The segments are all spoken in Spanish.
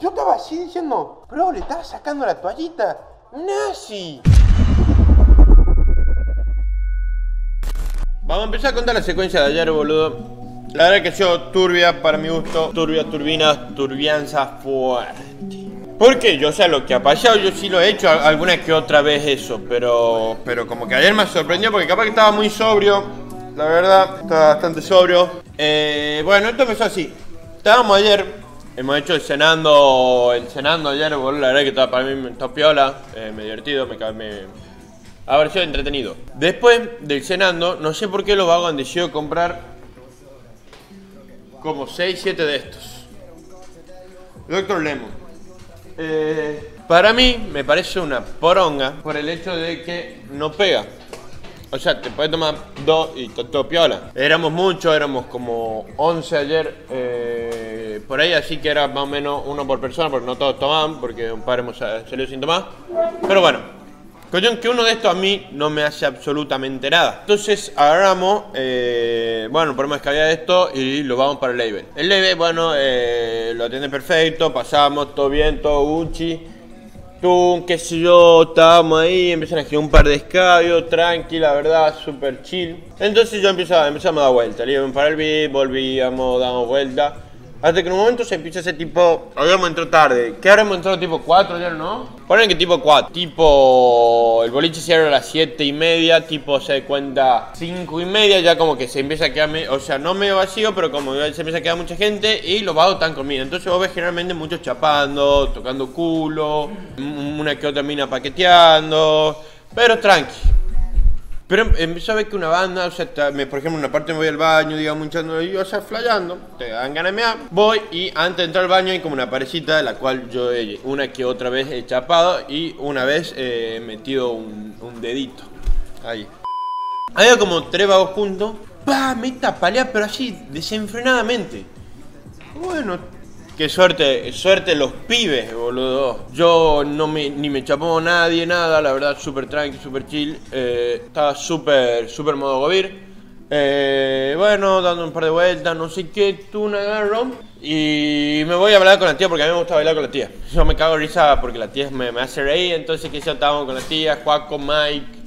Yo estaba así diciendo, bro, le estaba sacando la toallita. Nazi. Vamos a empezar a contar la secuencia de ayer, boludo. La verdad que yo turbia para mi gusto, turbia, turbina, turbianza fuerte. Porque yo sé lo que ha pasado, yo sí lo he hecho alguna que otra vez eso, pero pero como que ayer me sorprendió porque capaz que estaba muy sobrio, la verdad, estaba bastante sobrio. Eh, bueno, esto empezó así. Estábamos ayer, hemos hecho el cenando, el cenando ayer, boludo, la verdad que estaba, para mí me piola, eh, me divertido, me, me haber sido entretenido. Después del cenando, no sé por qué los vagos han decidido comprar como 6, 7 de estos. Doctor Lemon. Eh, para mí me parece una poronga por el hecho de que no pega. O sea, te puedes tomar dos y todo piola. Éramos muchos, éramos como 11 ayer eh, por ahí, así que era más o menos uno por persona, porque no todos tomaban, porque un par hemos salido sin tomar. Pero bueno, Cuestión que uno de estos a mí no me hace absolutamente nada. Entonces agarramos, eh, bueno, ponemos escalera de esto y lo vamos para el label. El label, bueno, eh, lo atiende perfecto, pasamos, todo bien, todo Gucci. Tú, qué sé yo, estábamos ahí, empiezan a girar un par de escabios, tranqui, la verdad, súper chill. Entonces yo empezaba, empezamos a dar vuelta, le íbamos para el beat, volvíamos, damos vuelta. Hasta que en un momento se empieza ese tipo. Habíamos entrado tarde. ¿Qué habremos entrado tipo 4 ya, no? Ponen que tipo 4. Tipo. El boliche abre a las 7 y media. Tipo se cuenta 5 y media. Ya como que se empieza a quedar. O sea, no medio vacío, pero como se empieza a quedar mucha gente. Y los vagos están comiendo. Entonces vos ves generalmente muchos chapando, tocando culo. Una que otra mina paqueteando. Pero tranqui. Pero empezó a ver que una banda, o sea, por ejemplo, una parte me voy al baño, digamos, hinchando, y, o sea, flayando, te dan ganas de mear, voy y antes de entrar al baño hay como una parecita la cual yo una que otra vez he chapado y una vez he metido un, dedito. Ahí. Había como tres vagos juntos, pa, me tapalea, pero así, desenfrenadamente. Bueno, Qué suerte, suerte los pibes, boludo. Yo no me, ni me chapó nadie, nada, la verdad, súper tranqui, súper chill. Eh, estaba súper, súper modo gobir. Eh, bueno, dando un par de vueltas, no sé qué, tú un agarro. Y me voy a hablar con la tía porque a mí me gusta bailar con la tía. Yo me cago en risa porque la tía me, me hace reír, entonces que yo estábamos con la tía, Juaco, Mike.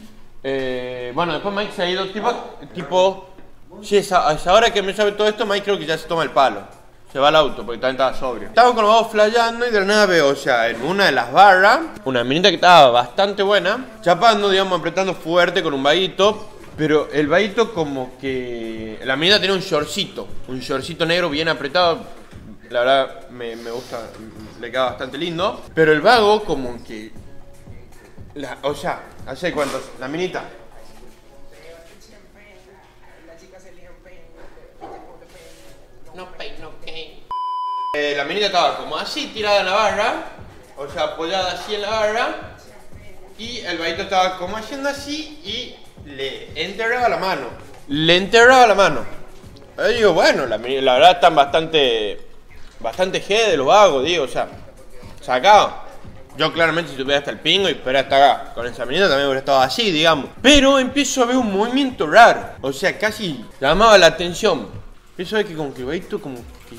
Eh, bueno, después Mike se ha ido tipo, tipo, sí, esa que me sabe todo esto, Mike creo que ya se toma el palo se va al auto porque también estaba sobrio. Estaba con los dos flayando y de la nada veo, o sea, en una de las barras, una minita que estaba bastante buena, chapando, digamos, apretando fuerte con un vaguito. Pero el vaguito como que... La minita tenía un shortcito, un shortcito negro bien apretado. La verdad me, gusta, le queda bastante lindo. Pero el vago como que... o sea, ¿hace cuántos? La minita Eh, la minita estaba como así, tirada en la barra, o sea, apoyada así en la barra, y el vaito estaba como haciendo así y le enterraba la mano. Le enterraba la mano. Digo, bueno, la, verdad están bastante, bastante G de los vagos, digo, o sea, sacado. Yo claramente si tuviera hasta el pingo y fuera hasta acá, con esa minita también hubiera estado así, digamos. Pero empiezo a ver un movimiento raro, o sea, casi llamaba la atención. Empiezo a ver que como que el como que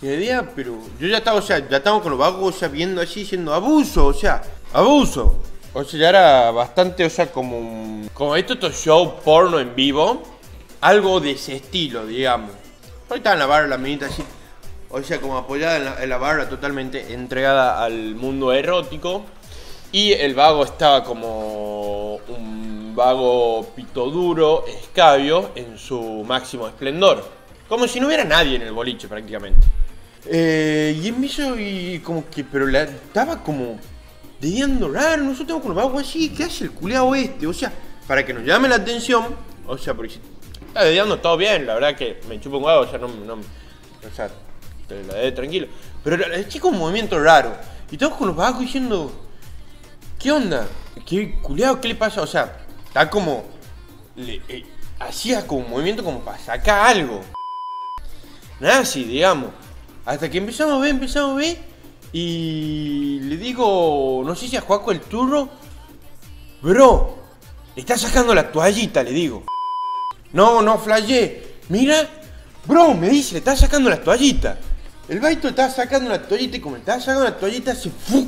día, pero yo ya estaba, o sea, ya estaba con los vagos, o sea, viendo así, siendo abuso, o sea, abuso. O sea, ya era bastante, o sea, como como esto, estos show porno en vivo, algo de ese estilo, digamos. Ahorita en la barra, la minita así, o sea, como apoyada en la, barra, totalmente entregada al mundo erótico. Y el vago estaba como un vago pito duro, escabio, en su máximo esplendor. Como si no hubiera nadie en el boliche prácticamente. Eh, y empiezo y como que, pero la estaba como dediando raro, nosotros tenemos vagos así, ¿qué hace el culeado este? O sea, para que nos llame la atención, o sea, porque está dediando todo bien, la verdad que me chupo un huevo, o sea, no, no o sea, te la de tranquilo. Pero el chico un movimiento raro, y todos con los vagos diciendo, ¿qué onda? ¿Qué culeado, qué le pasa? O sea, está como, eh, hacía como un movimiento como para sacar algo. Así, digamos. Hasta que empezamos a ver, empezamos a ver. Y le digo, no sé si a Juaco el turro. Bro, le está sacando la toallita, le digo. No, no, flayé. Mira, bro, me dice, le está sacando la toallita. El baito estaba sacando una toallita y como estaba sacando una toallita, se ¡fu!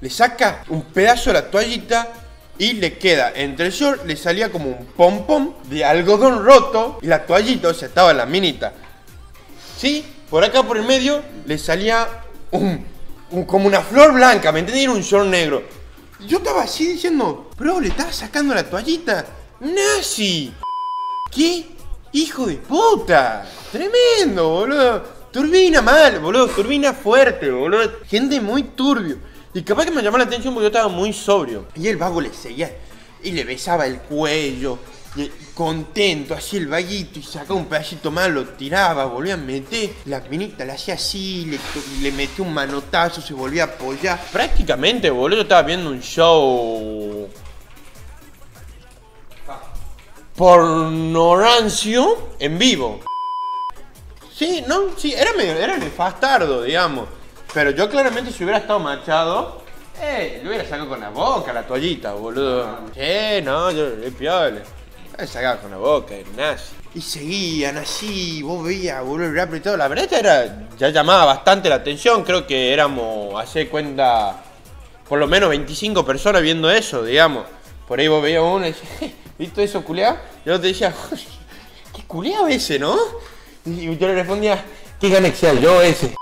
le saca un pedazo de la toallita y le queda entre el short, le salía como un pom-pom de algodón roto y la toallita, o sea, estaba la minita. ¿Sí? Por acá por el medio le salía un, un- como una flor blanca, ¿me entendí? Era un short negro. Yo estaba así diciendo, bro, le estaba sacando la toallita. ¡Nazi! ¿Qué? ¡Hijo de puta! ¡Tremendo, boludo! Turbina mal, boludo. Turbina fuerte, boludo. Gente muy turbio. Y capaz que me llamó la atención porque yo estaba muy sobrio. Y el vago le seguía y le besaba el cuello. Y contento, así el vaguito. Y sacaba un pedacito más, lo tiraba, volvía a meter. La minita le hacía así, le, le metía un manotazo, se volvía a apoyar. Prácticamente, boludo, estaba viendo un show pornorancio en vivo. Sí, no, sí, era medio, era nefastardo, digamos. Pero yo claramente si hubiera estado machado, eh, le hubiera sacado con la boca la toallita, boludo. Sí, no, yo, es piola. Sacaba con la boca, el nazi. Y seguían así, vos veías, boludo, el y todo. La verdad era, ya llamaba bastante la atención. Creo que éramos, hace cuenta, por lo menos 25 personas viendo eso, digamos. Por ahí vos veías uno y decías, ¿viste eso, culeado? Y otro te decía, qué culeado ese, ¿no? Y yo le respondía, qué gana yo ese.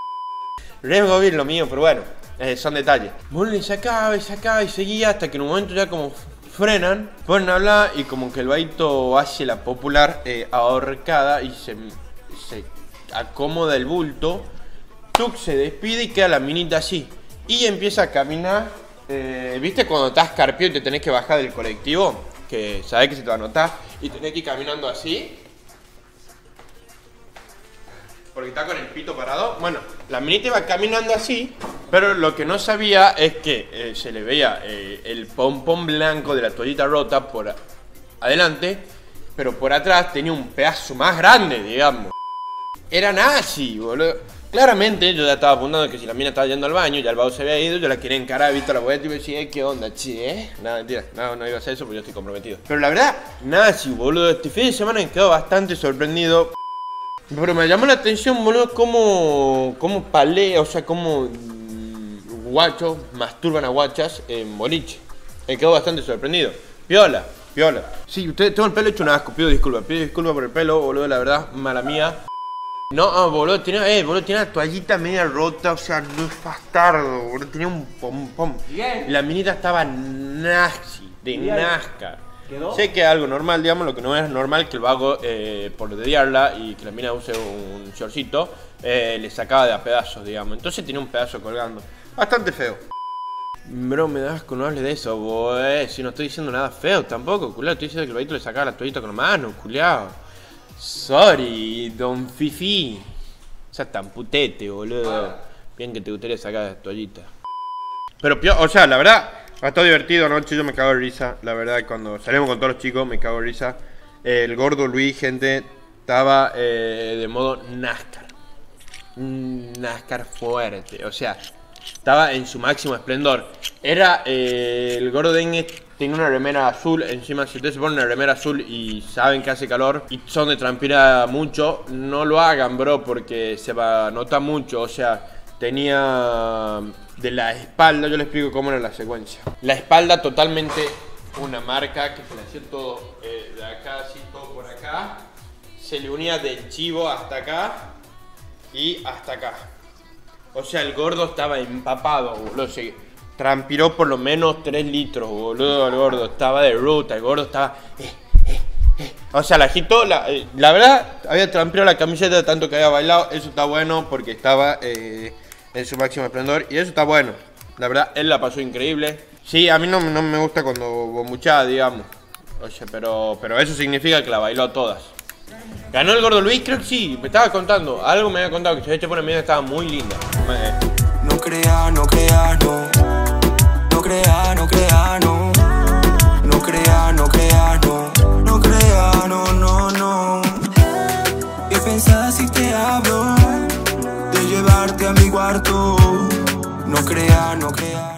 Re bien lo mío, pero bueno, eh, son detalles. Bueno, le sacaba y sacaba y seguía hasta que en un momento ya como frenan, ponen a hablar y como que el baito hace la popular eh, ahorcada y se, se acomoda el bulto. Tuk se despide y queda la minita así. Y empieza a caminar. eh, ¿Viste cuando estás carpio y te tenés que bajar del colectivo? Que sabés que se te va a notar. Y tenés que ir caminando así. Porque está con el pito parado. Bueno, la minita iba caminando así. Pero lo que no sabía es que eh, se le veía eh, el pompón blanco de la toallita rota por adelante. Pero por atrás tenía un pedazo más grande, digamos. Era nazi, boludo. Claramente yo ya estaba apuntando que si la mina estaba yendo al baño, ya el vago se había ido, yo la quería encarar, visto la boleta y me decía, "Eh, ¿qué onda, che? eh?". Nada, mentira, no, no iba a hacer eso porque yo estoy comprometido. Pero la verdad, nazi, boludo. Este fin de semana me quedo bastante sorprendido. Pero me llamó la atención, boludo, cómo, cómo palea, o sea, cómo guachos masturban a guachas en boliche. Me quedo bastante sorprendido. Piola, piola. Sí, usted, tengo el pelo hecho un asco, pido disculpas, pido disculpas por el pelo, boludo, la verdad, mala mía. No, ah, boludo, tenía, eh, boludo, tenía una toallita media rota, o sea, no es bastardo, boludo, tenía un pom pom. Bien. La minita estaba nazi, de Bien. nazca. ¿Quedó? Sé que es algo normal, digamos, lo que no es normal que el vago, eh, por dediarla y que la mina use un shortcito, eh, le sacaba de a pedazos, digamos. Entonces tenía un pedazo colgando. Bastante feo. Bro, me das con no hables de eso, boy. Si no estoy diciendo nada feo tampoco, culiao. Estoy diciendo que el vaguito le sacaba la toallita con la mano, culiao. Sorry, don Fifi. O sea, tan putete, boludo. Bien que te gustaría sacar la toallita. Pero, o sea, la verdad, ha estado divertido anoche, yo me cago de risa. La verdad, cuando salimos con todos los chicos, me cago de risa. El gordo Luis, gente, estaba eh, de modo NASCAR. Un NASCAR fuerte, o sea, estaba en su máximo esplendor. Era eh, el gordo Dengue, tenía una remera azul. Encima, si ustedes se ponen una remera azul y saben que hace calor y son de transpirar mucho, no lo hagan, bro, porque se va a notar mucho. O sea, tenía de la espalda, yo les explico cómo era la secuencia. La espalda totalmente una marca que se le hacía todo eh, de acá, así, todo por acá. Se le unía del chivo hasta acá y hasta acá. O sea, el gordo estaba empapado, boludo. Se transpiró por lo menos 3 litros, boludo. El gordo estaba de ruta, el gordo estaba. eh, eh, eh. O sea, la agitó, la, verdad, había transpirado la camiseta tanto que había bailado. Eso está bueno porque estaba en su máximo esplendor. Y eso está bueno. La verdad, él la pasó increíble. Sí, a mí no, me gusta cuando bombuchada, digamos. O sea, pero, pero eso significa que la bailó a todas. ¿Ganó el gordo Luis? Creo que sí, me estaba contando. Algo me había contado que se por el medio estaba muy linda. No crea, no crea, no. No crea, no crea, no. No crea, no crea, no. No crea, no, no, no. ¿Qué pensás si te hablo? De llevarte a mi cuarto. No crea, no crea.